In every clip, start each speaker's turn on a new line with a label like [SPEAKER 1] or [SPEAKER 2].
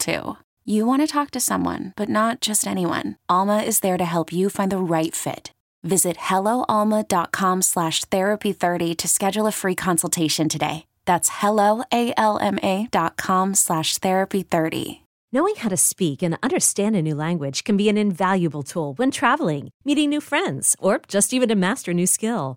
[SPEAKER 1] too. You want to talk to someone, but not just anyone. Alma is there to help you find the right fit. Visit helloalma.com slash therapy30 to schedule a free consultation today. That's helloalma dot com slash therapy30.
[SPEAKER 2] Knowing how to speak and understand a new language can be an invaluable tool when traveling, meeting new friends, or just even to master a new skill.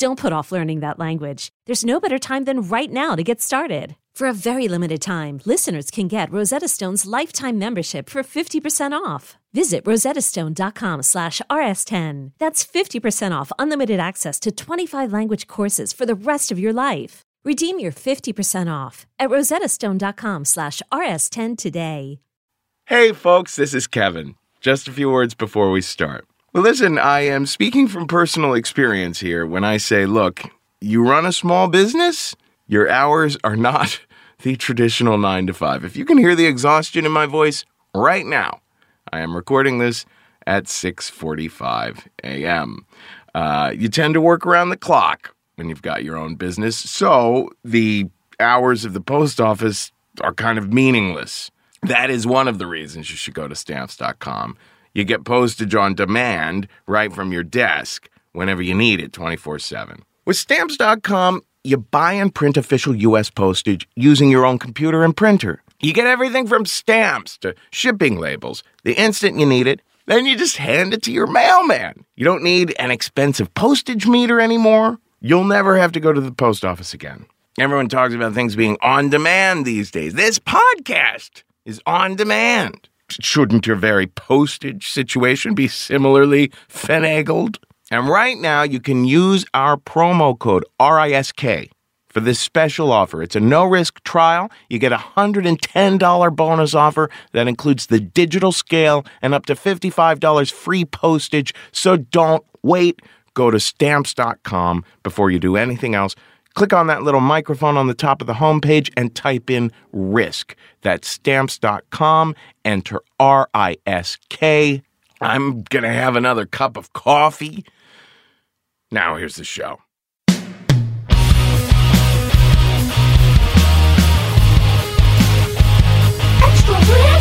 [SPEAKER 2] Don't put off learning that language. There's no better time than right now to get started. For a very limited time, listeners can get Rosetta Stone's lifetime membership for 50% off. Visit rosettastone.com slash rs10. That's 50% off unlimited access to 25 language courses for the rest of your life. Redeem your 50% off at rosettastone.com slash rs10 today.
[SPEAKER 3] Hey, folks, this is Kevin. Just a few words before we start. Well, listen, I am speaking from personal experience here when I say, look, you run a small business, your hours are not the traditional nine to five. If you can hear the exhaustion in my voice right now, I am recording this at 6:45 a.m. Uh, you tend to work around the clock when you've got your own business, so the hours of the post office are kind of meaningless. That is one of the reasons you should go to stamps.com. You get postage on demand right from your desk whenever you need it 24 7. With stamps.com, you buy and print official U.S. postage using your own computer and printer. You get everything from stamps to shipping labels. The instant you need it, then you just hand it to your mailman. You don't need an expensive postage meter anymore. You'll never have to go to the post office again. Everyone talks about things being on demand these days. This podcast is on demand. Shouldn't your very postage situation be similarly finagled? And right now, you can use our promo code RISK for this special offer. It's a no risk trial. You get a $110 bonus offer that includes the digital scale and up to $55 free postage. So don't wait. Go to stamps.com before you do anything else. Click on that little microphone on the top of the homepage and type in RISK. That's stamps.com. Enter R I S K. I'm going to have another cup of coffee. Now, here's the show.
[SPEAKER 4] Extra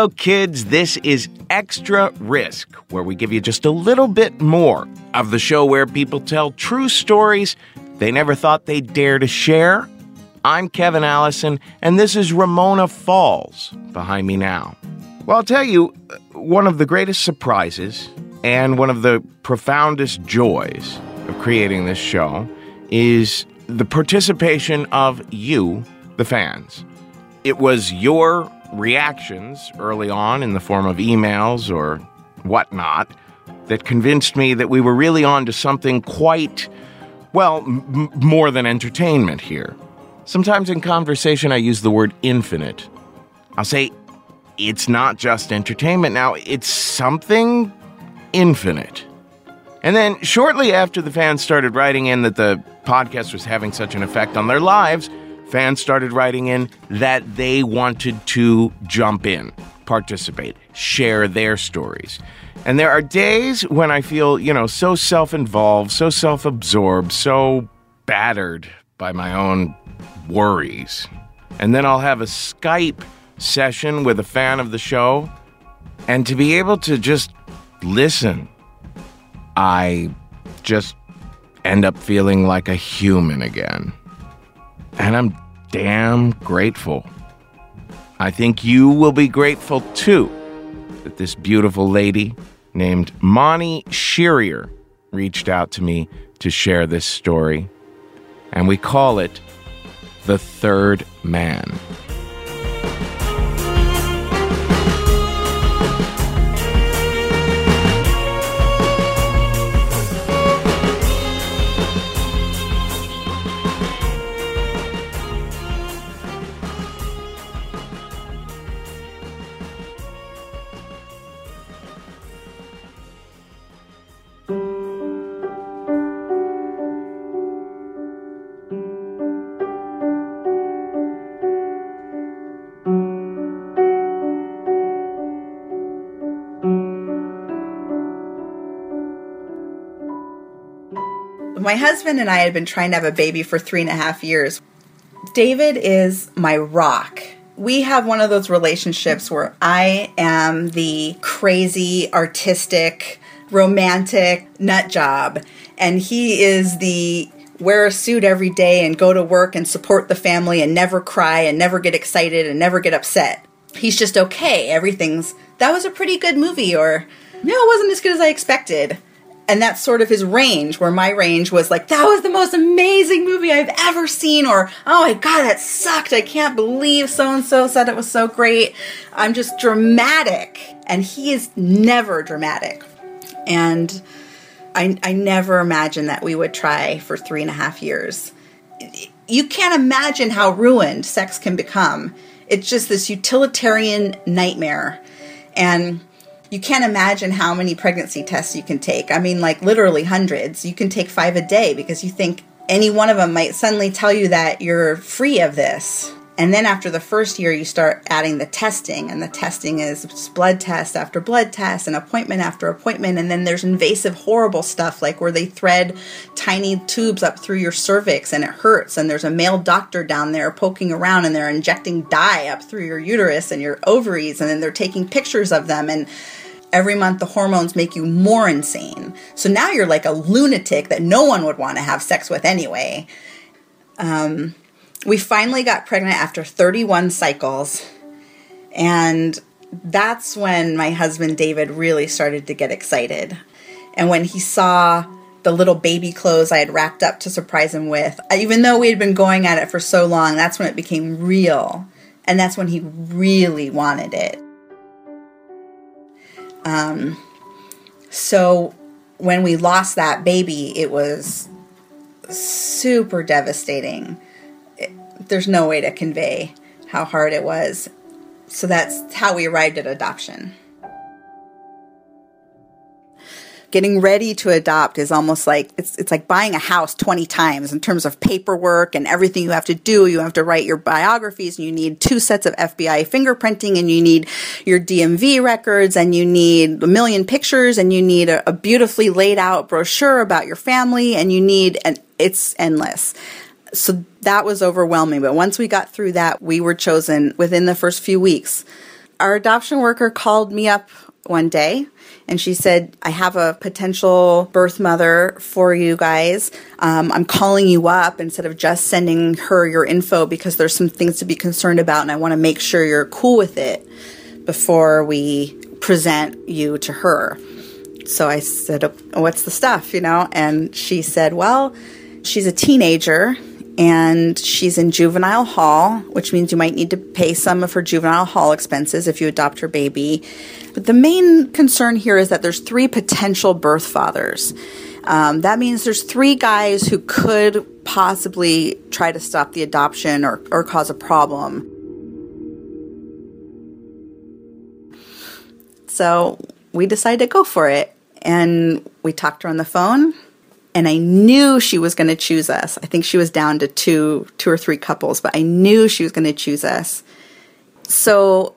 [SPEAKER 3] Hello, kids. This is Extra Risk, where we give you just a little bit more of the show where people tell true stories they never thought they'd dare to share. I'm Kevin Allison, and this is Ramona Falls behind me now. Well, I'll tell you, uh, one of the greatest surprises and one of the profoundest joys of creating this show is the participation of you, the fans. It was your reactions early on in the form of emails or whatnot that convinced me that we were really on to something quite, well, m- more than entertainment here. Sometimes in conversation, I use the word infinite. I'll say, it's not just entertainment now, it's something infinite. And then, shortly after the fans started writing in that the podcast was having such an effect on their lives, fans started writing in that they wanted to jump in, participate, share their stories. And there are days when I feel, you know, so self involved, so self absorbed, so battered by my own worries. And then I'll have a Skype session with a fan of the show, and to be able to just listen, I just end up feeling like a human again. And I'm damn grateful. I think you will be grateful too that this beautiful lady named Mani Sheriar reached out to me to share this story. And we call it The Third Man.
[SPEAKER 5] My husband and I had been trying to have a baby for three and a half years. David is my rock. We have one of those relationships where I am the crazy, artistic, romantic nut job, and he is the wear a suit every day and go to work and support the family and never cry and never get excited and never get upset. He's just okay. Everything's that was a pretty good movie, or no, it wasn't as good as I expected and that's sort of his range where my range was like that was the most amazing movie i've ever seen or oh my god that sucked. I can't believe so and so said it was so great. I'm just dramatic and he is never dramatic. And i, I never imagined that we would try for three and a half years. You can't imagine how ruined sex can become. It's just this utilitarian nightmare. And you can't imagine how many pregnancy tests you can take. I mean, like literally hundreds. You can take five a day because you think any one of them might suddenly tell you that you're free of this. And then after the first year, you start adding the testing, and the testing is blood test after blood test and appointment after appointment. And then there's invasive, horrible stuff like where they thread tiny tubes up through your cervix and it hurts. And there's a male doctor down there poking around and they're injecting dye up through your uterus and your ovaries, and then they're taking pictures of them. And every month the hormones make you more insane. So now you're like a lunatic that no one would want to have sex with anyway. Um, we finally got pregnant after 31 cycles. And that's when my husband David really started to get excited. And when he saw the little baby clothes I had wrapped up to surprise him with, even though we had been going at it for so long, that's when it became real. And that's when he really wanted it. Um, so when we lost that baby, it was super devastating. There's no way to convey how hard it was. So that's how we arrived at adoption. Getting ready to adopt is almost like it's it's like buying a house 20 times in terms of paperwork and everything you have to do. You have to write your biographies and you need two sets of FBI fingerprinting and you need your DMV records and you need a million pictures and you need a, a beautifully laid out brochure about your family and you need and it's endless so that was overwhelming but once we got through that we were chosen within the first few weeks our adoption worker called me up one day and she said, I have a potential birth mother for you guys. Um, I'm calling you up instead of just sending her your info because there's some things to be concerned about, and I want to make sure you're cool with it before we present you to her. So I said, What's the stuff, you know? And she said, Well, she's a teenager and she's in juvenile hall, which means you might need to pay some of her juvenile hall expenses if you adopt her baby. But the main concern here is that there's three potential birth fathers. Um, that means there's three guys who could possibly try to stop the adoption or, or cause a problem. So we decided to go for it. And we talked her on the phone, and I knew she was going to choose us. I think she was down to two, two or three couples, but I knew she was going to choose us. So,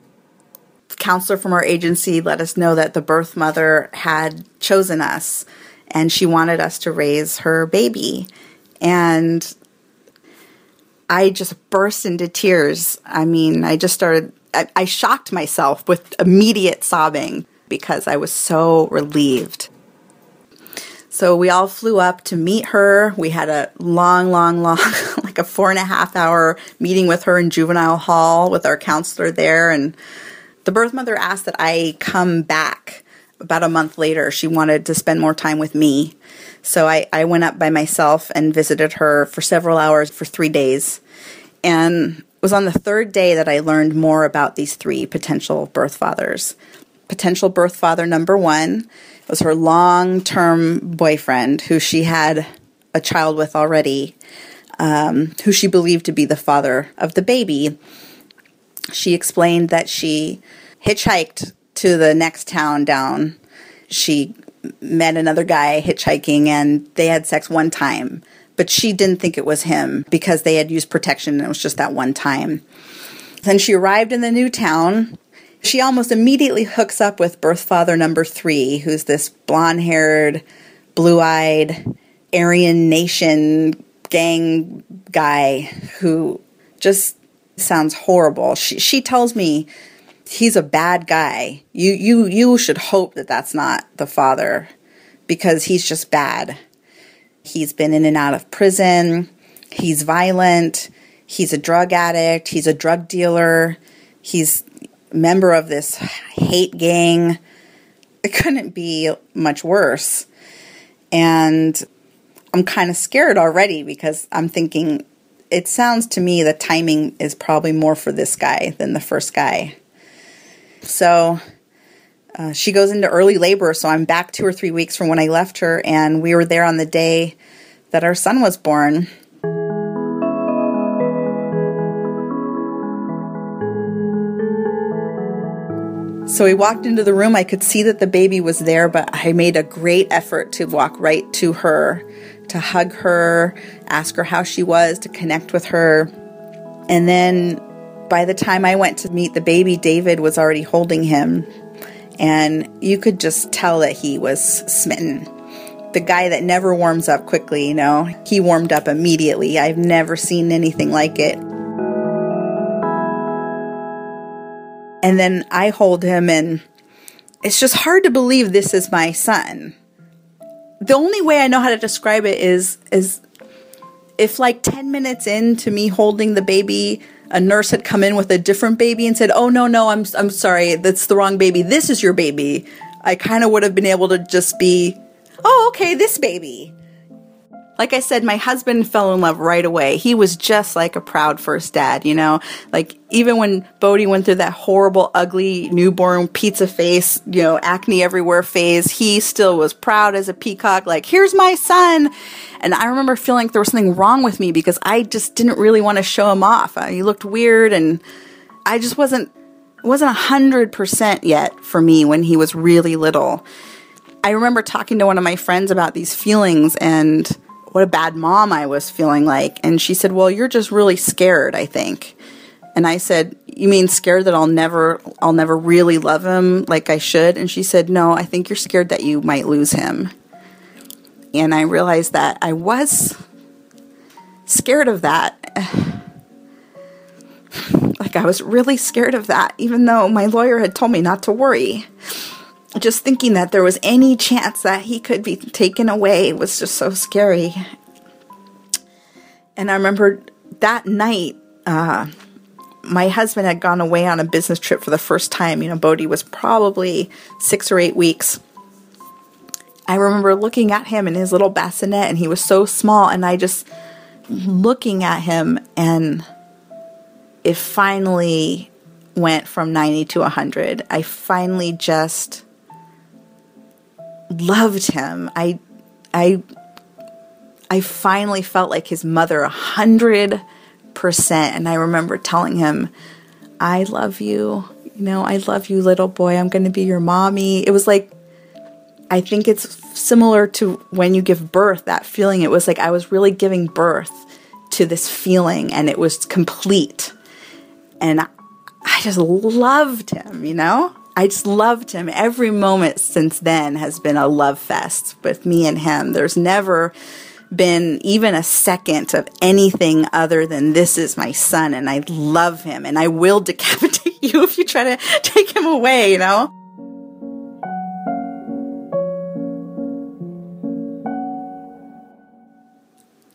[SPEAKER 5] counselor from our agency let us know that the birth mother had chosen us, and she wanted us to raise her baby. And I just burst into tears. I mean, I just started, I, I shocked myself with immediate sobbing because I was so relieved. So we all flew up to meet her. We had a long, long, long, like a four and a half hour meeting with her in juvenile hall with our counselor there. And the birth mother asked that I come back about a month later. She wanted to spend more time with me. So I, I went up by myself and visited her for several hours for three days. And it was on the third day that I learned more about these three potential birth fathers potential birth father number one was her long term boyfriend, who she had a child with already, um, who she believed to be the father of the baby. She explained that she hitchhiked to the next town down. She met another guy hitchhiking and they had sex one time, but she didn't think it was him because they had used protection and it was just that one time. Then she arrived in the new town she almost immediately hooks up with birth father number three, who's this blonde haired, blue eyed, Aryan Nation gang guy who just sounds horrible. She, she tells me he's a bad guy. You, you, you should hope that that's not the father because he's just bad. He's been in and out of prison. He's violent. He's a drug addict. He's a drug dealer. He's member of this hate gang. It couldn't be much worse. And I'm kind of scared already because I'm thinking it sounds to me the timing is probably more for this guy than the first guy. So uh, she goes into early labor, so I'm back two or three weeks from when I left her, and we were there on the day that our son was born. So we walked into the room. I could see that the baby was there, but I made a great effort to walk right to her, to hug her, ask her how she was, to connect with her. And then by the time I went to meet the baby, David was already holding him. And you could just tell that he was smitten. The guy that never warms up quickly, you know, he warmed up immediately. I've never seen anything like it. And then I hold him, and it's just hard to believe this is my son. The only way I know how to describe it is is if like 10 minutes into me holding the baby, a nurse had come in with a different baby and said, "Oh no, no, I'm I'm sorry. That's the wrong baby. This is your baby." I kind of would have been able to just be, "Oh, okay, this baby." Like I said, my husband fell in love right away. He was just like a proud first dad, you know? Like even when Bodhi went through that horrible, ugly newborn pizza face, you know, acne everywhere phase, he still was proud as a peacock, like, here's my son. And I remember feeling like there was something wrong with me because I just didn't really want to show him off. Uh, he looked weird and I just wasn't, wasn't a hundred percent yet for me when he was really little. I remember talking to one of my friends about these feelings and what a bad mom I was feeling like. And she said, Well, you're just really scared, I think. And I said, You mean scared that I'll never I'll never really love him like I should? And she said, No, I think you're scared that you might lose him. And I realized that I was scared of that. like I was really scared of that, even though my lawyer had told me not to worry just thinking that there was any chance that he could be taken away was just so scary. And I remember that night, uh, my husband had gone away on a business trip for the first time. You know, Bodhi was probably six or eight weeks. I remember looking at him in his little bassinet, and he was so small, and I just looking at him, and it finally went from 90 to 100. I finally just loved him. I I I finally felt like his mother a hundred percent. And I remember telling him, I love you. You know, I love you, little boy. I'm going to be your mommy. It was like, I think it's similar to when you give birth, that feeling. It was like I was really giving birth to this feeling and it was complete. And I just loved him, you know? I just loved him. Every moment since then has been a love fest with me and him. There's never been even a second of anything other than this is my son and I love him and I will decapitate you if you try to take him away, you know?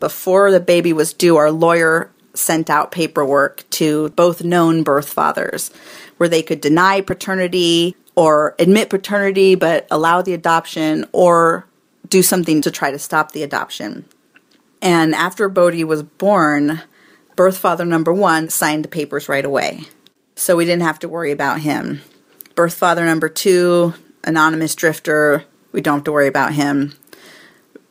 [SPEAKER 5] Before the baby was due, our lawyer sent out paperwork to both known birth fathers where they could deny paternity or admit paternity but allow the adoption or do something to try to stop the adoption. And after Bodhi was born, birth father number one signed the papers right away. So we didn't have to worry about him. Birth father number two, anonymous drifter, we don't have to worry about him.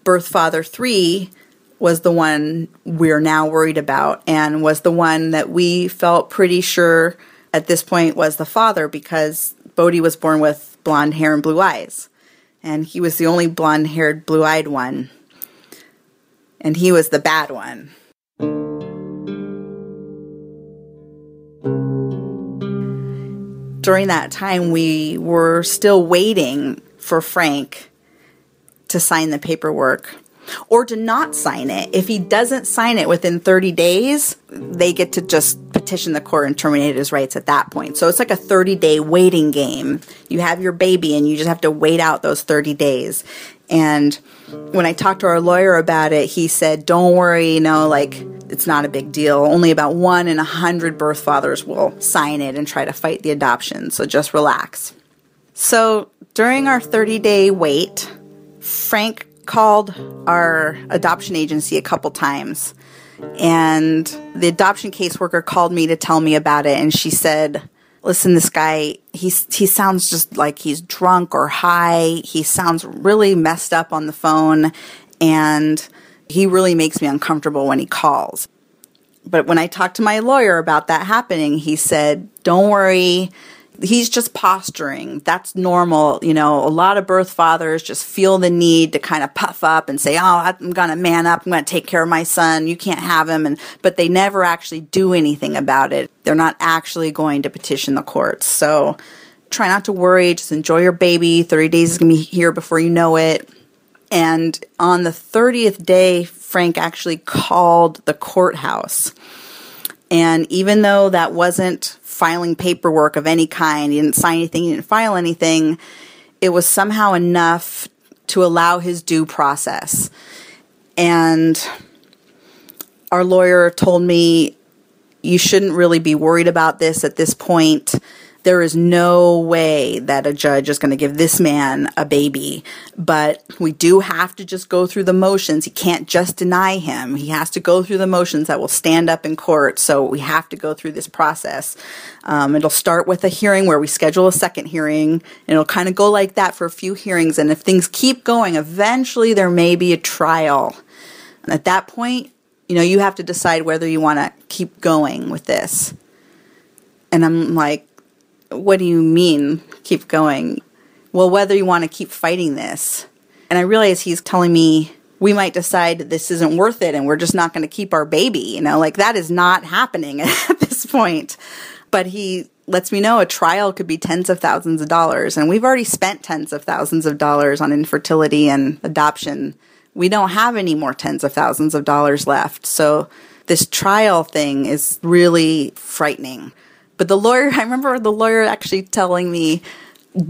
[SPEAKER 5] Birth father three was the one we're now worried about and was the one that we felt pretty sure at this point was the father because Bodhi was born with blonde hair and blue eyes. And he was the only blonde haired, blue eyed one. And he was the bad one. During that time, we were still waiting for Frank to sign the paperwork or to not sign it. If he doesn't sign it within 30 days, they get to just petition the court and terminate his rights at that point. So it's like a 30 day waiting game. You have your baby and you just have to wait out those 30 days. And when I talked to our lawyer about it, he said, Don't worry, you know, like it's not a big deal. Only about one in a hundred birth fathers will sign it and try to fight the adoption. So just relax. So during our 30 day wait, Frank called our adoption agency a couple times. And the adoption caseworker called me to tell me about it. And she said, listen, this guy, he's, he sounds just like he's drunk or high. He sounds really messed up on the phone. And he really makes me uncomfortable when he calls. But when I talked to my lawyer about that happening, he said, don't worry he's just posturing. That's normal. You know, a lot of birth fathers just feel the need to kind of puff up and say, "Oh, I'm going to man up. I'm going to take care of my son. You can't have him." And but they never actually do anything about it. They're not actually going to petition the courts. So try not to worry. Just enjoy your baby. 30 days is going to be here before you know it. And on the 30th day, Frank actually called the courthouse. And even though that wasn't filing paperwork of any kind. He didn't sign anything, he didn't file anything. It was somehow enough to allow his due process. And our lawyer told me, you shouldn't really be worried about this at this point there is no way that a judge is going to give this man a baby, but we do have to just go through the motions. He can't just deny him. He has to go through the motions that will stand up in court. So we have to go through this process. Um, it'll start with a hearing where we schedule a second hearing, it'll kind of go like that for a few hearings. And if things keep going, eventually there may be a trial. And at that point, you know, you have to decide whether you want to keep going with this. And I'm like, what do you mean keep going? Well, whether you want to keep fighting this. And I realize he's telling me we might decide this isn't worth it and we're just not going to keep our baby. You know, like that is not happening at this point. But he lets me know a trial could be tens of thousands of dollars. And we've already spent tens of thousands of dollars on infertility and adoption. We don't have any more tens of thousands of dollars left. So this trial thing is really frightening. But the lawyer, I remember the lawyer actually telling me,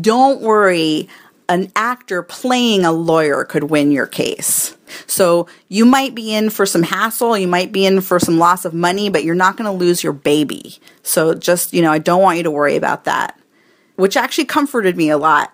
[SPEAKER 5] don't worry, an actor playing a lawyer could win your case. So you might be in for some hassle, you might be in for some loss of money, but you're not going to lose your baby. So just, you know, I don't want you to worry about that, which actually comforted me a lot.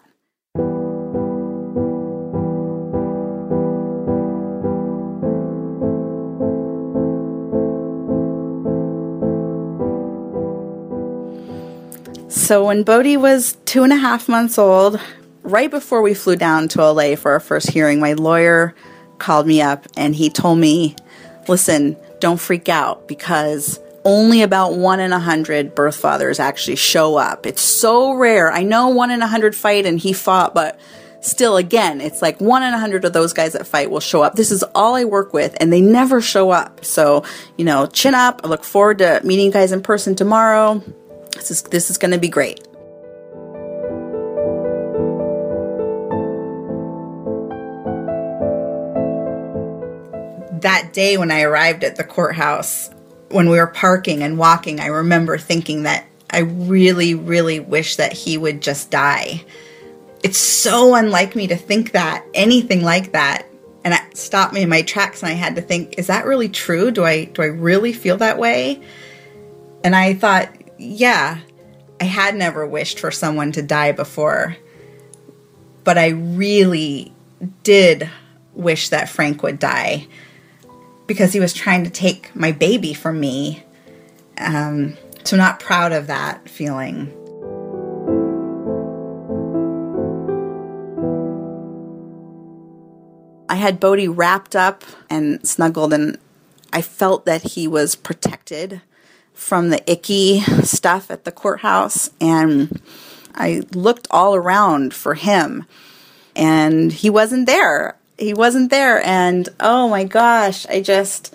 [SPEAKER 5] So when Bodhi was two and a half months old, right before we flew down to LA for our first hearing, my lawyer called me up and he told me, listen, don't freak out because only about one in a hundred birth fathers actually show up. It's so rare. I know one in a hundred fight and he fought, but still, again, it's like one in a hundred of those guys that fight will show up. This is all I work with and they never show up. So, you know, chin up. I look forward to meeting you guys in person tomorrow. This is, this is going to be great. that day when I arrived at the courthouse, when we were parking and walking, I remember thinking that I really, really wish that he would just die. It's so unlike me to think that, anything like that. And it stopped me in my tracks and I had to think, is that really true? Do I do I really feel that way? And I thought, yeah, I had never wished for someone to die before. But I really did wish that Frank would die because he was trying to take my baby from me. Um, so, not proud of that feeling. I had Bodhi wrapped up and snuggled, and I felt that he was protected from the icky stuff at the courthouse. And I looked all around for him, and he wasn't there he wasn't there and oh my gosh i just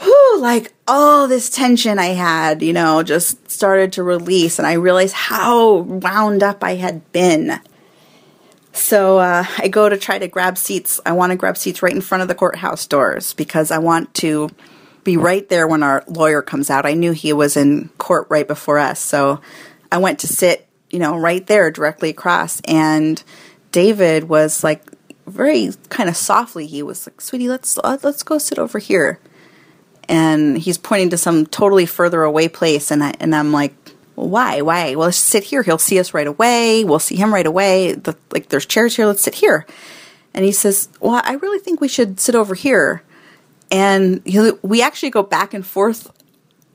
[SPEAKER 5] whew, like all this tension i had you know just started to release and i realized how wound up i had been so uh, i go to try to grab seats i want to grab seats right in front of the courthouse doors because i want to be right there when our lawyer comes out. I knew he was in court right before us. So i went to sit you know right there directly across. And david was like very kind of softly. He was like sweetie let's uh, let's go sit over here. And he's pointing to some totally further away place. And I, and I'm like why? Why? Well let's sit here. He'll see us right away. We'll see him right away. The, like there's chairs here. Let's sit here. And he says well I really think we should sit over here and we actually go back and forth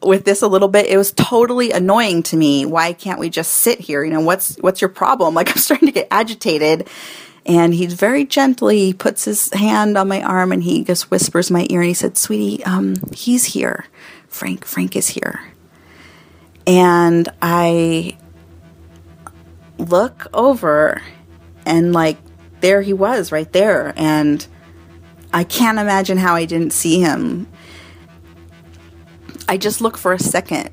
[SPEAKER 5] with this a little bit it was totally annoying to me why can't we just sit here you know what's what's your problem like i'm starting to get agitated and he very gently puts his hand on my arm and he just whispers my ear and he said, Sweetie, um, he's here. Frank, Frank is here. And I look over and like there he was right there. And I can't imagine how I didn't see him. I just look for a second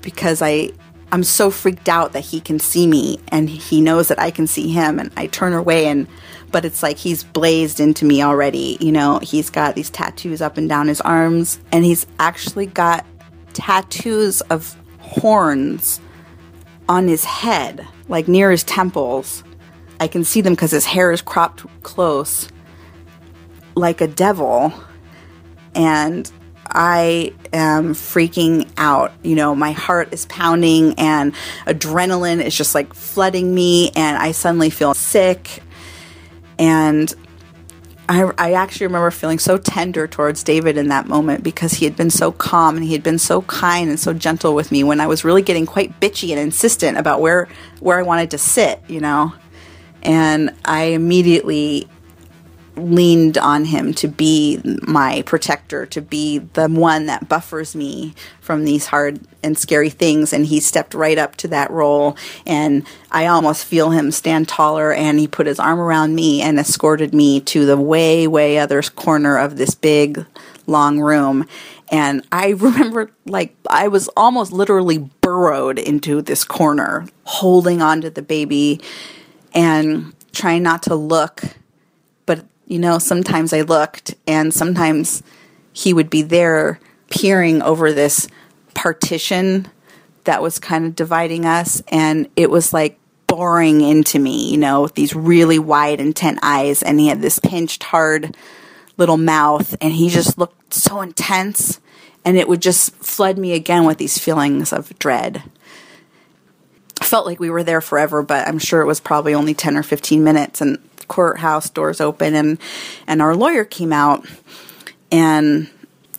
[SPEAKER 5] because I I'm so freaked out that he can see me and he knows that I can see him and I turn away and but it's like he's blazed into me already, you know, he's got these tattoos up and down his arms and he's actually got tattoos of horns on his head, like near his temples. I can see them cuz his hair is cropped close like a devil and I am freaking out. You know, my heart is pounding and adrenaline is just like flooding me, and I suddenly feel sick. And I, I actually remember feeling so tender towards David in that moment because he had been so calm and he had been so kind and so gentle with me when I was really getting quite bitchy and insistent about where where I wanted to sit, you know. And I immediately leaned on him to be my protector, to be the one that buffers me from these hard and scary things. And he stepped right up to that role. And I almost feel him stand taller. And he put his arm around me and escorted me to the way, way other corner of this big, long room. And I remember, like, I was almost literally burrowed into this corner, holding onto the baby and trying not to look you know, sometimes I looked and sometimes he would be there peering over this partition that was kind of dividing us and it was like boring into me, you know, with these really wide intent eyes and he had this pinched hard little mouth and he just looked so intense and it would just flood me again with these feelings of dread. Felt like we were there forever, but I'm sure it was probably only 10 or 15 minutes and courthouse doors open and and our lawyer came out and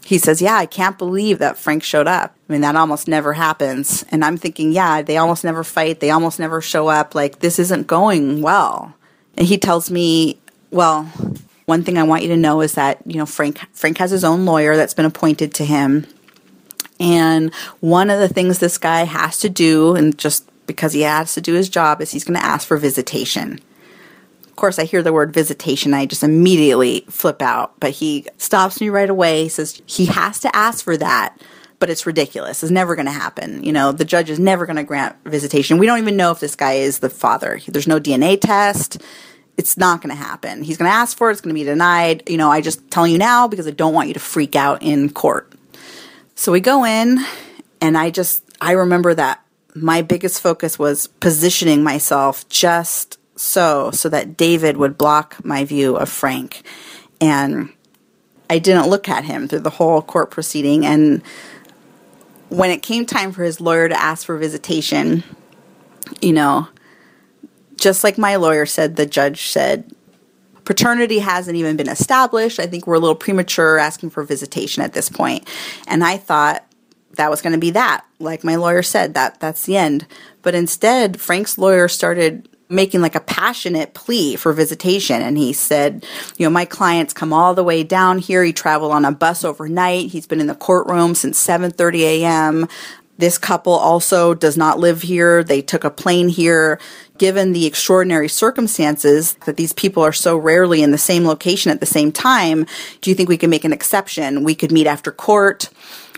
[SPEAKER 5] he says, "Yeah, I can't believe that Frank showed up. I mean, that almost never happens." And I'm thinking, "Yeah, they almost never fight. They almost never show up. Like this isn't going well." And he tells me, "Well, One thing I want you to know is that, you know, Frank Frank has his own lawyer that's been appointed to him. And one of the things this guy has to do, and just because he has to do his job, is he's going to ask for visitation. Of course, I hear the word visitation, I just immediately flip out. But he stops me right away. He says he has to ask for that, but it's ridiculous. It's never going to happen. You know, the judge is never going to grant visitation. We don't even know if this guy is the father. There's no DNA test. It's not going to happen. He's going to ask for it. It's going to be denied. You know, I just telling you now because I don't want you to freak out in court. So we go in, and I just, I remember that my biggest focus was positioning myself just so, so that David would block my view of Frank. And I didn't look at him through the whole court proceeding. And when it came time for his lawyer to ask for visitation, you know, just like my lawyer said, the judge said, paternity hasn't even been established. I think we're a little premature asking for visitation at this point. And I thought that was going to be that. Like my lawyer said, that that's the end. But instead, Frank's lawyer started making like a passionate plea for visitation. And he said you know my client's come all the way down here. He traveled on a bus overnight. He's been in the courtroom since 7:30 a.m. this couple also does not live here. They took a plane here. Given the extraordinary circumstances that these people are so rarely in the same location at the same time do you think we can make an exception? We could meet after court.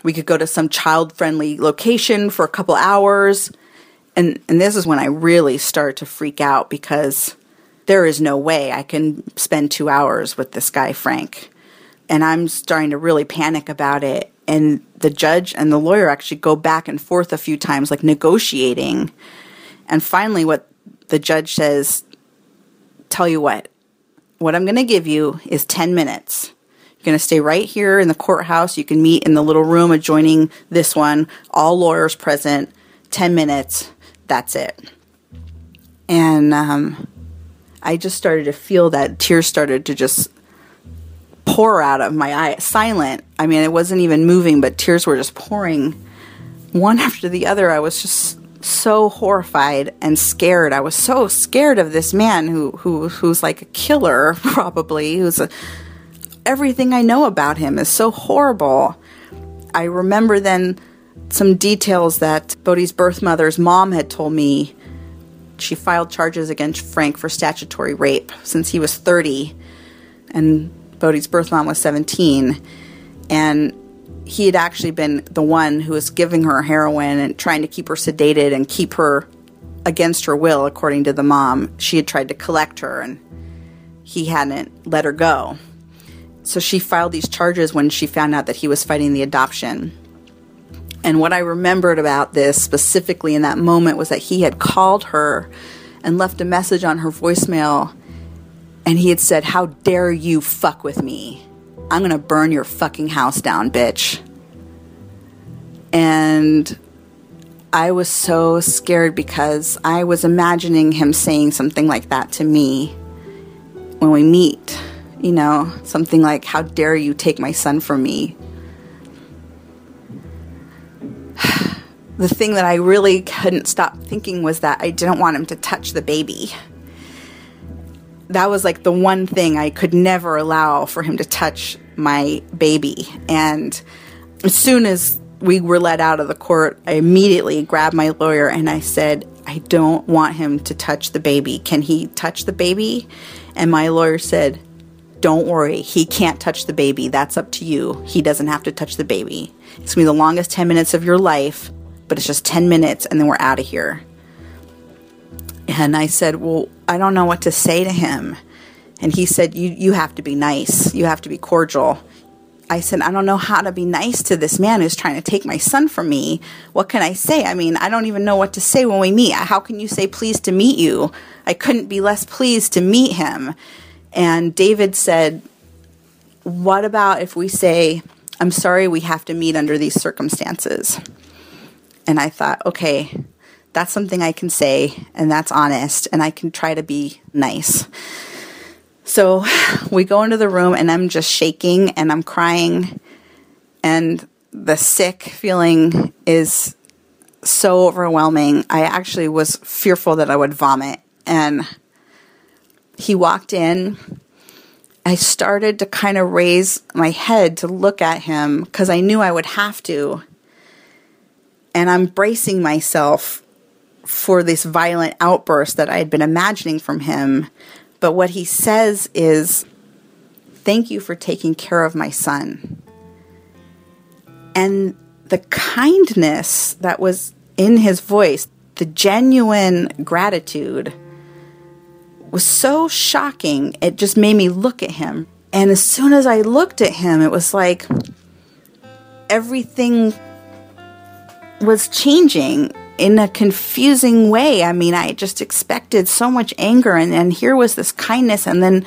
[SPEAKER 5] We could go to some child friendly location for a couple hours and and this is when I really start to freak out because there is no way I can spend 2 hours with this guy Frank. And I'm starting to really panic about it and the judge and the lawyer actually go back and forth a few times like negotiating. And finally what the judge says tell you what what I'm going to give you is 10 minutes. You're going to stay right here in the courthouse. You can meet in the little room adjoining this one, all lawyers present, 10 minutes that's it. And um, I just started to feel that tears started to just pour out of my eye, silent. I mean, it wasn't even moving, but tears were just pouring one after the other. I was just so horrified and scared. I was so scared of this man who who who's like a killer, probably. Who's a, everything I know about him is so horrible. I remember then some details that Bodhi's birth mother's mom had told me. She filed charges against Frank for statutory rape since he was 30 and Bodhi's birth mom was 17. And he had actually been the one who was giving her heroin and trying to keep her sedated and keep her against her will, according to the mom. She had tried to collect her and he hadn't let her go. So she filed these charges when she found out that he was fighting the adoption. And what I remembered about this specifically in that moment was that he had called her and left a message on her voicemail. And he had said, How dare you fuck with me? I'm going to burn your fucking house down, bitch. And I was so scared because I was imagining him saying something like that to me when we meet. You know, something like, How dare you take my son from me? The thing that I really couldn't stop thinking was that I didn't want him to touch the baby. That was like the one thing I could never allow for him to touch my baby. And as soon as we were let out of the court, I immediately grabbed my lawyer and I said, I don't want him to touch the baby. Can he touch the baby? And my lawyer said, Don't worry, he can't touch the baby. That's up to you. He doesn't have to touch the baby. It's gonna be the longest 10 minutes of your life but it's just 10 minutes and then we're out of here. And I said, Well, I don't know what to say to him. And he said, You, you have to be nice. You have to be cordial. I said, I don't know how to be nice to this man who's trying to take my son from me. What can I say? I mean, I don't even know what to say when we meet. How can you say pleased to meet you? I couldn't be less pleased to meet him. And David said, What about if we say, I'm sorry we have to meet under these circumstances? And I thought, okay, that's something I can say and that's honest and I can try to be nice. So we go into the room and I'm just shaking and I'm crying and the sick feeling is so overwhelming. I actually was fearful that I would vomit and he walked in I started to kind of raise my head to look at him because I knew I would have to. And I'm bracing myself for this violent outburst that I had been imagining from him. But what he says is, Thank you for taking care of my son. And the kindness that was in his voice, the genuine gratitude, was so shocking. It just made me look at him. And as soon as I looked at him, it was like everything was changing in a confusing way. I mean, I just expected so much anger, and, and here was this kindness. And then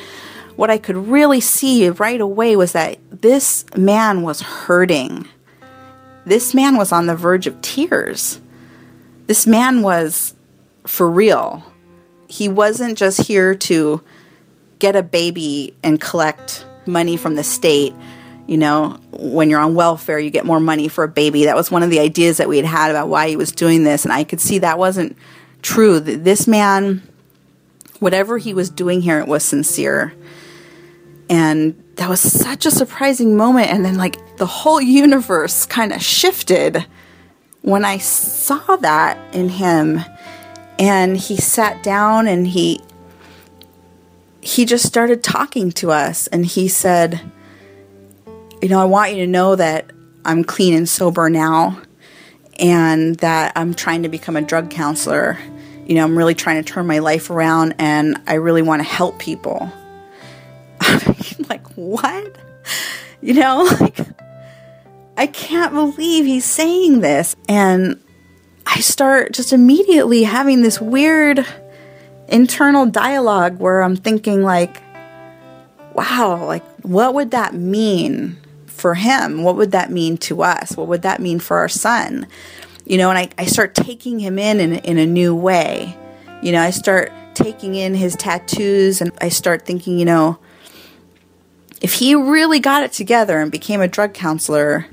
[SPEAKER 5] what I could really see right away was that this man was hurting. This man was on the verge of tears. This man was for real. He wasn't just here to get a baby and collect money from the state. You know, when you're on welfare, you get more money for a baby. That was one of the ideas that we had had about why he was doing this. And I could see that wasn't true. This man, whatever he was doing here, it was sincere. And that was such a surprising moment. And then, like, the whole universe kind of shifted when I saw that in him. And he sat down and he he just started talking to us and he said, You know, I want you to know that I'm clean and sober now and that I'm trying to become a drug counselor. You know, I'm really trying to turn my life around and I really want to help people. I'm like, what? You know, like, I can't believe he's saying this. And I start just immediately having this weird internal dialogue where I'm thinking, like, wow, like, what would that mean for him? What would that mean to us? What would that mean for our son? You know, and I, I start taking him in, in in a new way. You know, I start taking in his tattoos and I start thinking, you know, if he really got it together and became a drug counselor,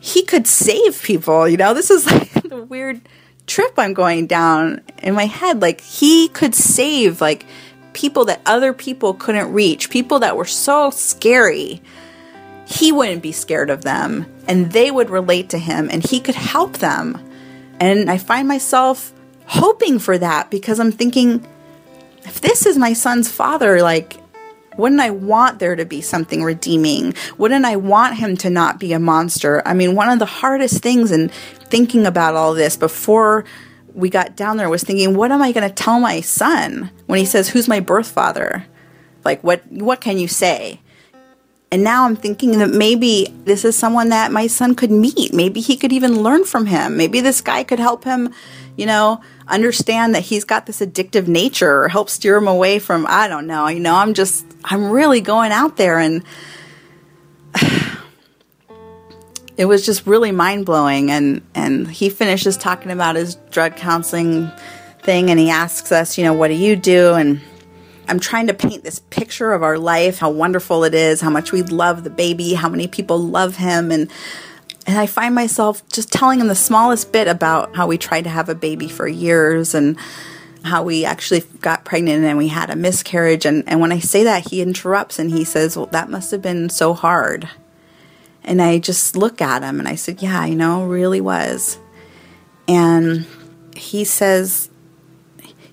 [SPEAKER 5] he could save people. You know, this is like the weird trip I'm going down in my head. Like, he could save, like, people that other people couldn't reach, people that were so scary. He wouldn't be scared of them, and they would relate to him, and he could help them. And I find myself hoping for that because I'm thinking, if this is my son's father, like, wouldn't I want there to be something redeeming? Wouldn't I want him to not be a monster? I mean, one of the hardest things in thinking about all this before we got down there was thinking, what am I going to tell my son when he says, "Who's my birth father?" Like, what what can you say? And now I'm thinking that maybe this is someone that my son could meet. Maybe he could even learn from him. Maybe this guy could help him, you know, understand that he's got this addictive nature or help steer him away from, I don't know. You know, I'm just, I'm really going out there and it was just really mind blowing. And, and he finishes talking about his drug counseling thing and he asks us, you know, what do you do? And I'm trying to paint this picture of our life, how wonderful it is, how much we love the baby, how many people love him. And, and I find myself just telling him the smallest bit about how we tried to have a baby for years and how we actually got pregnant and we had a miscarriage. And, and when I say that, he interrupts and he says, Well, that must have been so hard. And I just look at him and I said, Yeah, you know, really was. And he says,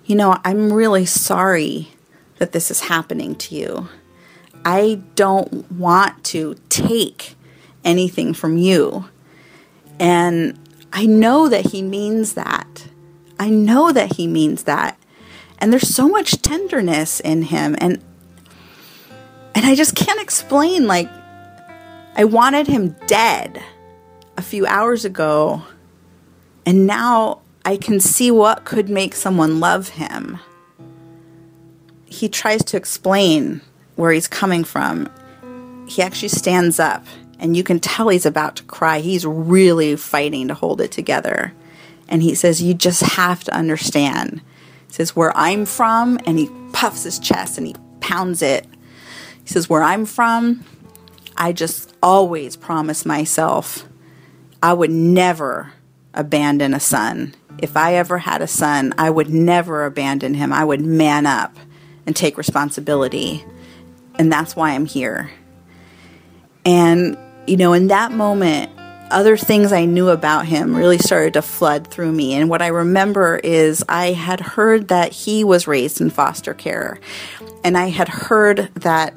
[SPEAKER 5] You know, I'm really sorry that this is happening to you. I don't want to take anything from you. And I know that he means that. I know that he means that. And there's so much tenderness in him and and I just can't explain like I wanted him dead a few hours ago and now I can see what could make someone love him. He tries to explain where he's coming from. He actually stands up and you can tell he's about to cry. He's really fighting to hold it together. And he says, You just have to understand. He says, Where I'm from, and he puffs his chest and he pounds it. He says, Where I'm from, I just always promise myself I would never abandon a son. If I ever had a son, I would never abandon him. I would man up and take responsibility. and that's why I'm here. And, you know, in that moment, other things I knew about him really started to flood through me. And what I remember is I had heard that he was raised in foster care. And I had heard that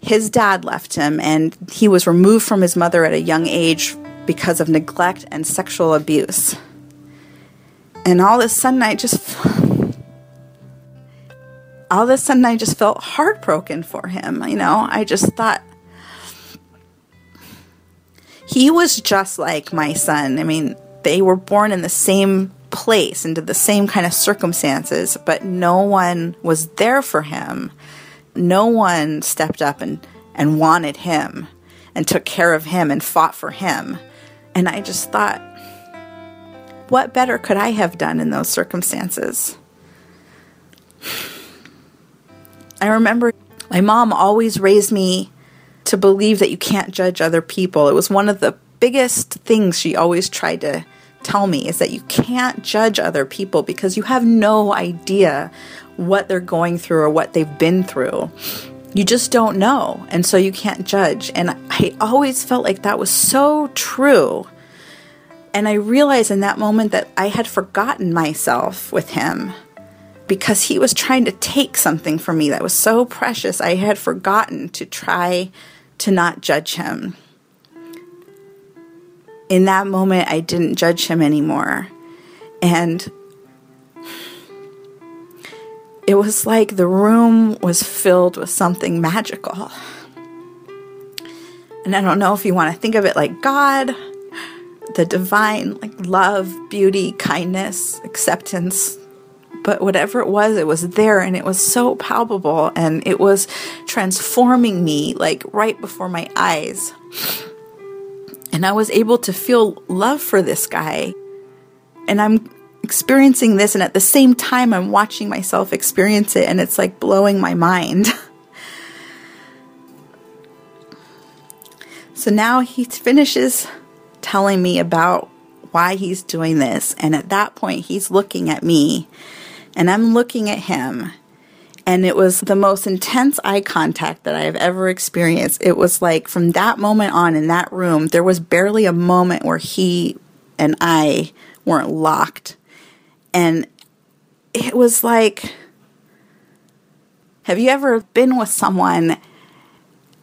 [SPEAKER 5] his dad left him and he was removed from his mother at a young age because of neglect and sexual abuse. And all of a sudden, I just. All of a sudden, I just felt heartbroken for him. You know, I just thought, he was just like my son. I mean, they were born in the same place, into the same kind of circumstances, but no one was there for him. No one stepped up and, and wanted him and took care of him and fought for him. And I just thought, what better could I have done in those circumstances? I remember my mom always raised me to believe that you can't judge other people. It was one of the biggest things she always tried to tell me is that you can't judge other people because you have no idea what they're going through or what they've been through. You just don't know, and so you can't judge. And I always felt like that was so true. And I realized in that moment that I had forgotten myself with him because he was trying to take something from me that was so precious. I had forgotten to try to not judge him. In that moment, I didn't judge him anymore. And it was like the room was filled with something magical. And I don't know if you want to think of it like God, the divine, like love, beauty, kindness, acceptance, but whatever it was, it was there and it was so palpable and it was transforming me like right before my eyes. And I was able to feel love for this guy. And I'm experiencing this, and at the same time, I'm watching myself experience it, and it's like blowing my mind. so now he finishes telling me about why he's doing this. And at that point, he's looking at me and I'm looking at him. And it was the most intense eye contact that I have ever experienced. It was like from that moment on in that room, there was barely a moment where he and I weren't locked. And it was like, have you ever been with someone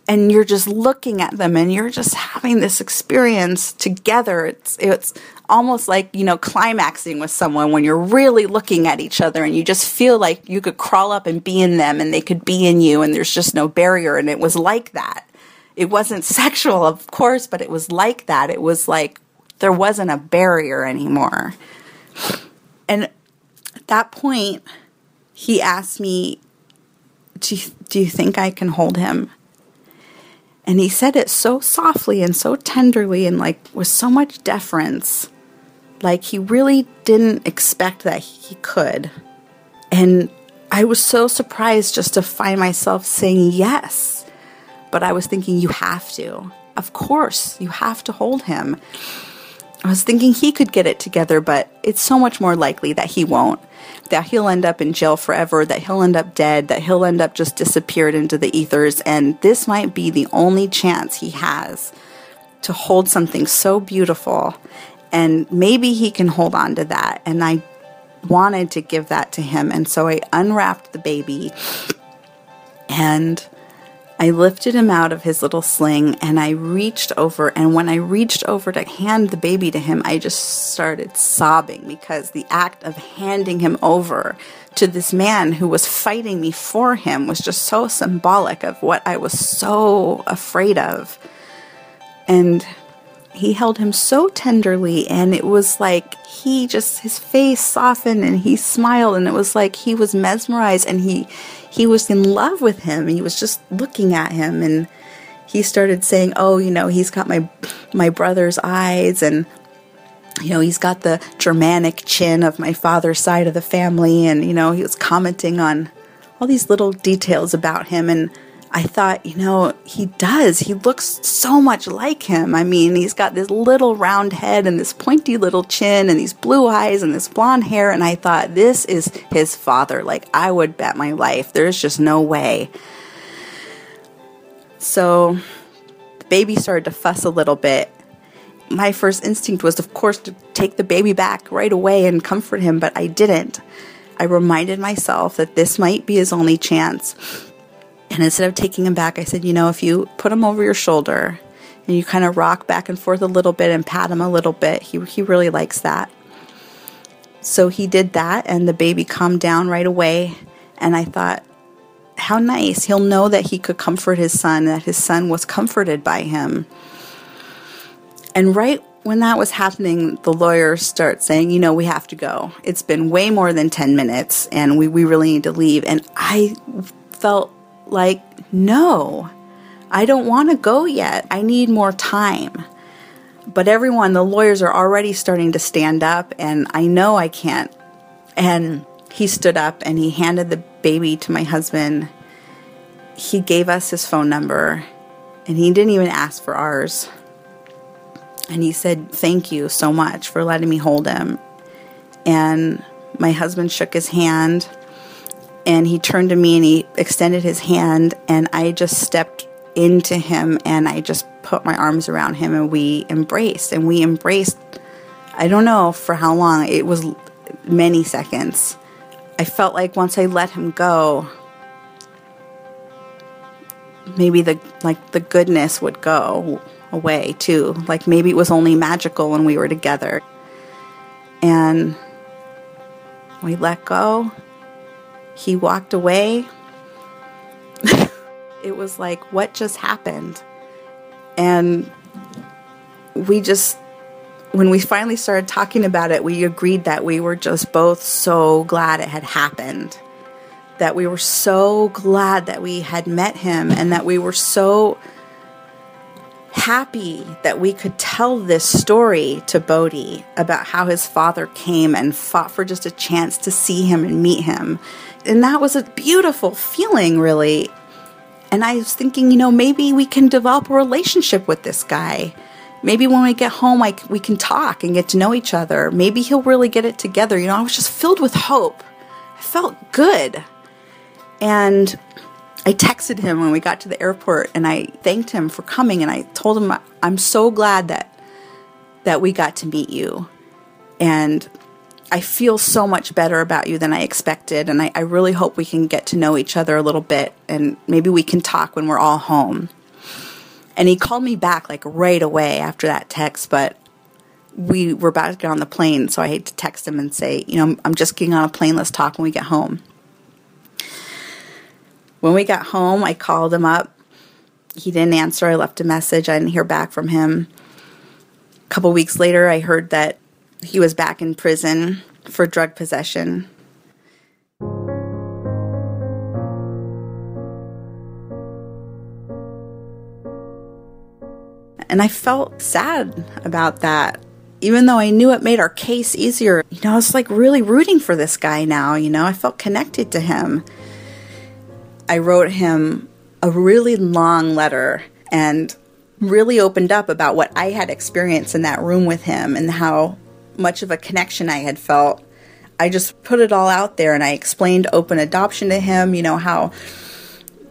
[SPEAKER 5] and you're just looking at them and you're just having this experience together? It's, it's almost like, you know, climaxing with someone when you're really looking at each other and you just feel like you could crawl up and be in them and they could be in you and there's just no barrier. And it was like that. It wasn't sexual, of course, but it was like that. It was like there wasn't a barrier anymore. And at that point, he asked me, do you, do you think I can hold him? And he said it so softly and so tenderly and like with so much deference like he really didn't expect that he could. And I was so surprised just to find myself saying yes. But I was thinking, you have to. Of course, you have to hold him. I was thinking he could get it together, but it's so much more likely that he won't. That he'll end up in jail forever, that he'll end up dead, that he'll end up just disappeared into the ethers. And this might be the only chance he has to hold something so beautiful and maybe he can hold on to that. And I wanted to give that to him. And so I unwrapped the baby and I lifted him out of his little sling and I reached over. And when I reached over to hand the baby to him, I just started sobbing because the act of handing him over to this man who was fighting me for him was just so symbolic of what I was so afraid of. And he held him so tenderly and it was like he just his face softened and he smiled and it was like he was mesmerized and he he was in love with him. He was just looking at him and he started saying oh you know he's got my my brother's eyes and you know he's got the germanic chin of my father's side of the family and you know he was commenting on all these little details about him and I thought, you know, he does. He looks so much like him. I mean, he's got this little round head and this pointy little chin and these blue eyes and this blonde hair. And I thought, this is his father. Like, I would bet my life. There's just no way. So the baby started to fuss a little bit. My first instinct was, of course, to take the baby back right away and comfort him, but I didn't. I reminded myself that this might be his only chance. And instead of taking him back, I said, you know, if you put him over your shoulder and you kind of rock back and forth a little bit and pat him a little bit, he, he really likes that. So he did that, and the baby calmed down right away. And I thought, how nice. He'll know that he could comfort his son, that his son was comforted by him. And right when that was happening, the lawyers start saying, you know, we have to go. It's been way more than 10 minutes and we, we really need to leave. And I felt like, no, I don't want to go yet. I need more time. But everyone, the lawyers are already starting to stand up, and I know I can't. And he stood up and he handed the baby to my husband. He gave us his phone number, and he didn't even ask for ours. And he said, Thank you so much for letting me hold him. And my husband shook his hand and he turned to me and he extended his hand, and I just stepped into him and I just put my arms around him and we embraced. And we embraced, I don't know for how long, it was many seconds. I felt like once I let him go, maybe the like the goodness would go away too. Like maybe it was only magical when we were together. And we let go. He walked away. it was like what just happened? And we just when we finally started talking about it, we agreed that we were just both so glad it had happened. That we were so glad that we had met him and that we were so happy that we could tell this story to Bodhi about how his father came and fought for just a chance to see him and meet him. And that was a beautiful feeling, really. And I was thinking, you know, maybe we can develop a relationship with this guy. Maybe when we get home, like we can talk and get to know each other. Maybe he'll really get it together. You know, I was just filled with hope. I felt good. And I texted him when we got to the airport and I thanked him for coming and I told him I'm so glad that that we got to meet you. And I feel so much better about you than I expected and I, I really hope we can get to know each other a little bit and maybe we can talk when we're all home. And he called me back like right away after that text, but we were about to get on the plane, so I had to text him and say, you know, I'm just getting on a plane, let's talk when we get home. When we got home, I called him up. He didn't answer. I left a message. I didn't hear back from him. A couple weeks later, I heard that he was back in prison for drug possession. And I felt sad about that. Even though I knew it made our case easier, you know, I was like really rooting for this guy now, you know, I felt connected to him. I wrote him a really long letter and really opened up about what I had experienced in that room with him and how much of a connection I had felt. I just put it all out there and I explained open adoption to him, you know, how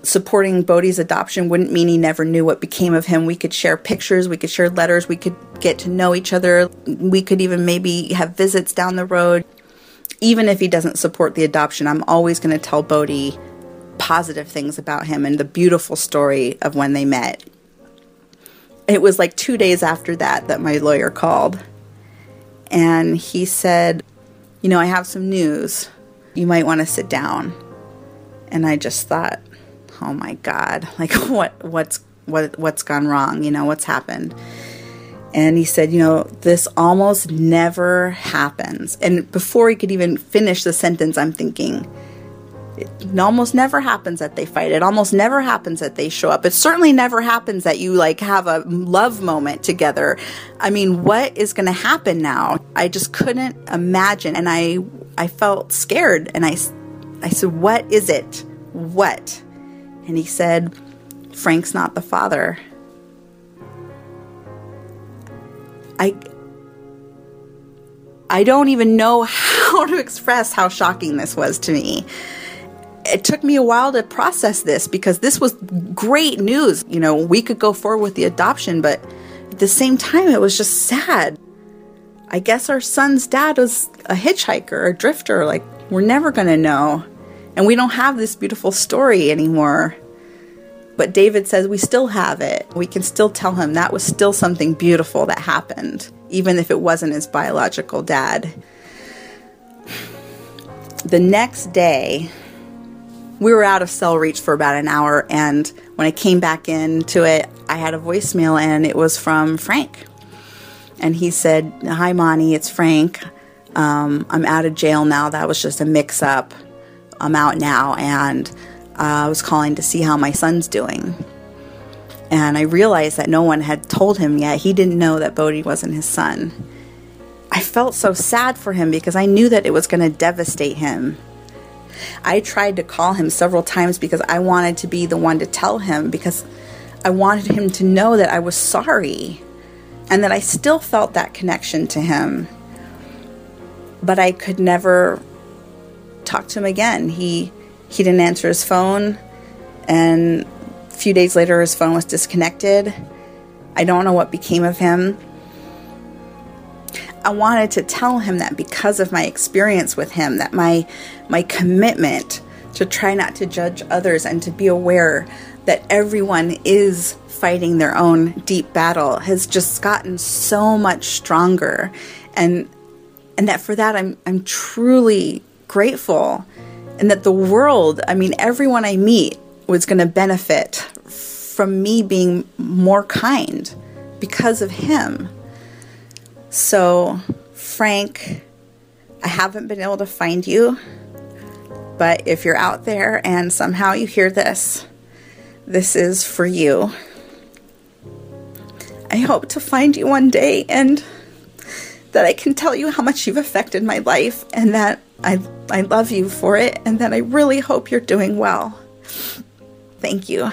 [SPEAKER 5] supporting Bodhi's adoption wouldn't mean he never knew what became of him. We could share pictures, we could share letters, we could get to know each other. We could even maybe have visits down the road. Even if he doesn't support the adoption, I'm always going to tell Bodhi positive things about him and the beautiful story of when they met. It was like two days after that that my lawyer called. And he said, You know, I have some news. You might want to sit down. And I just thought, oh my god like what what's what what's gone wrong you know what's happened and he said you know this almost never happens and before he could even finish the sentence i'm thinking it almost never happens that they fight. It almost never happens that they show up. It certainly never happens that you like have a love moment together. I mean what is going to happen now? I just couldn't imagine and i i felt scared and i i said what is it? What? And he said, Frank's not the father. I I don't even know how to express how shocking this was to me. It took me a while to process this because this was great news. You know, we could go forward with the adoption, but at the same time, it was just sad. I guess our son's dad was a hitchhiker, a drifter. Like, we're never going to know. And we don't have this beautiful story anymore. But David says we still have it. We can still tell him that was still something beautiful that happened, even if it wasn't his biological dad. The next day, we were out of cell reach for about an hour, and when I came back into it, I had a voicemail, and it was from Frank. And he said, Hi, Mani, it's Frank. Um, I'm out of jail now. That was just a mix up. I'm out now, and uh, I was calling to see how my son's doing. And I realized that no one had told him yet. He didn't know that Bodhi wasn't his son. I felt so sad for him because I knew that it was going to devastate him. I tried to call him several times because I wanted to be the one to tell him because I wanted him to know that I was sorry and that I still felt that connection to him. But I could never talk to him again. He he didn't answer his phone and a few days later his phone was disconnected. I don't know what became of him. I wanted to tell him that because of my experience with him, that my my commitment to try not to judge others and to be aware that everyone is fighting their own deep battle has just gotten so much stronger and and that for that I'm I'm truly grateful and that the world, I mean everyone I meet was going to benefit from me being more kind because of him. So, Frank, I haven't been able to find you, but if you're out there and somehow you hear this, this is for you. I hope to find you one day and that I can tell you how much you've affected my life and that I, I love you for it and that I really hope you're doing well. Thank you.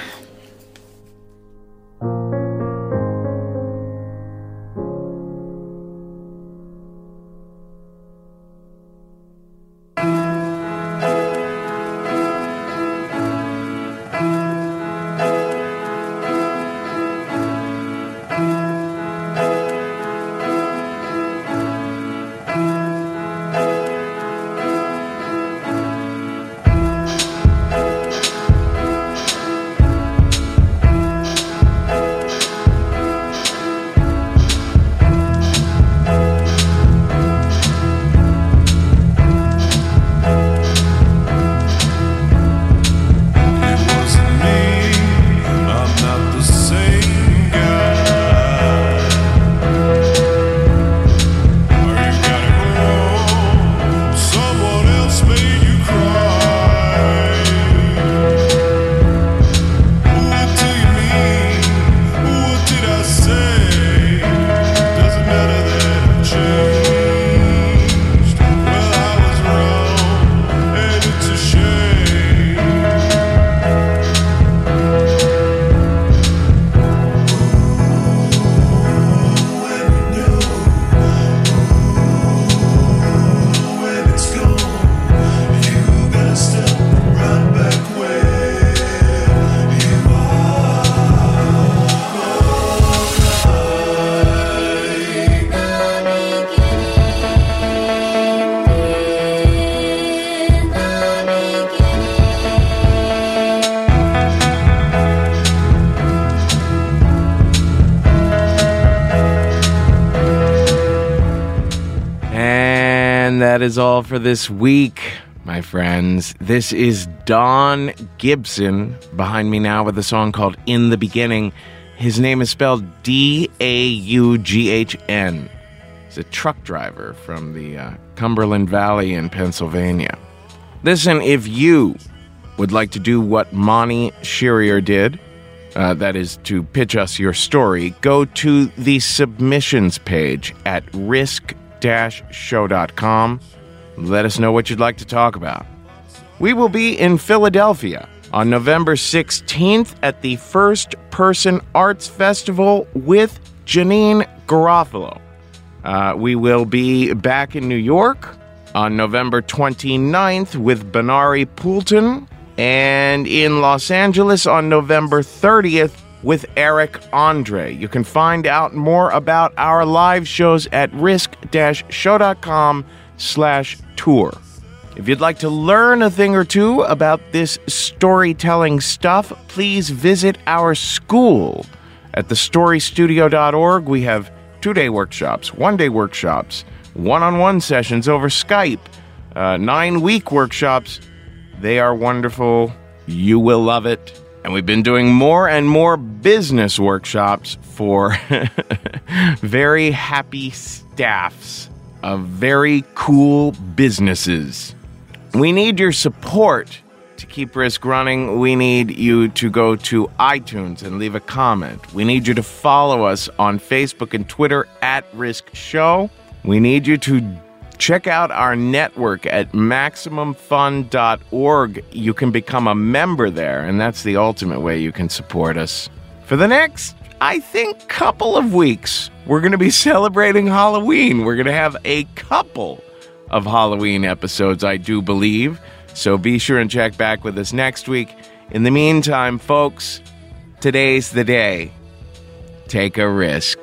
[SPEAKER 6] That
[SPEAKER 3] is all for this week, my friends. This is Daughn Gibson behind me now with a song called In the Beginning. His name is spelled D A U G H N. He's a truck driver from the uh, Cumberland Valley in Pennsylvania. Listen, if you would like to do what Mani Sheriar did, uh, that is to pitch us your story, go to the submissions page at risk-show.com. Let us know what you'd like to talk about. We will be in Philadelphia on November 16th at the First Person Arts Festival with Janeane Garofalo. Uh, we will be back in New York on November 29th with Benari Poulten and in Los Angeles on November 30th with Eric Andre. You can find out more about our live shows at risk-show.com slash tour. If you'd like to learn a thing or two about this storytelling stuff, please visit our school at thestorystudio.org. We have two day workshops, one day workshops, one on one sessions over Skype, uh, nine week workshops. They are wonderful. You will love it. And we've been doing more and more business workshops for very happy staffs of very cool businesses. We need your support to keep Risk running. We need you to go to iTunes and leave a comment. We need you to follow us on Facebook and Twitter at Risk Show. We need you to check out our network at MaximumFun.org. You can become a member there, and that's the ultimate way you can support us. For the next, I think, couple of weeks, we're going to be celebrating Halloween. We're going to have a couple of Halloween episodes, I do believe. So be sure and check back with us next week. In the meantime, folks, today's the day. Take a risk.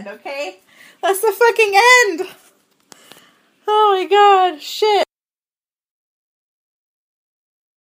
[SPEAKER 5] End, okay? That's the fucking end. Oh my god, shit.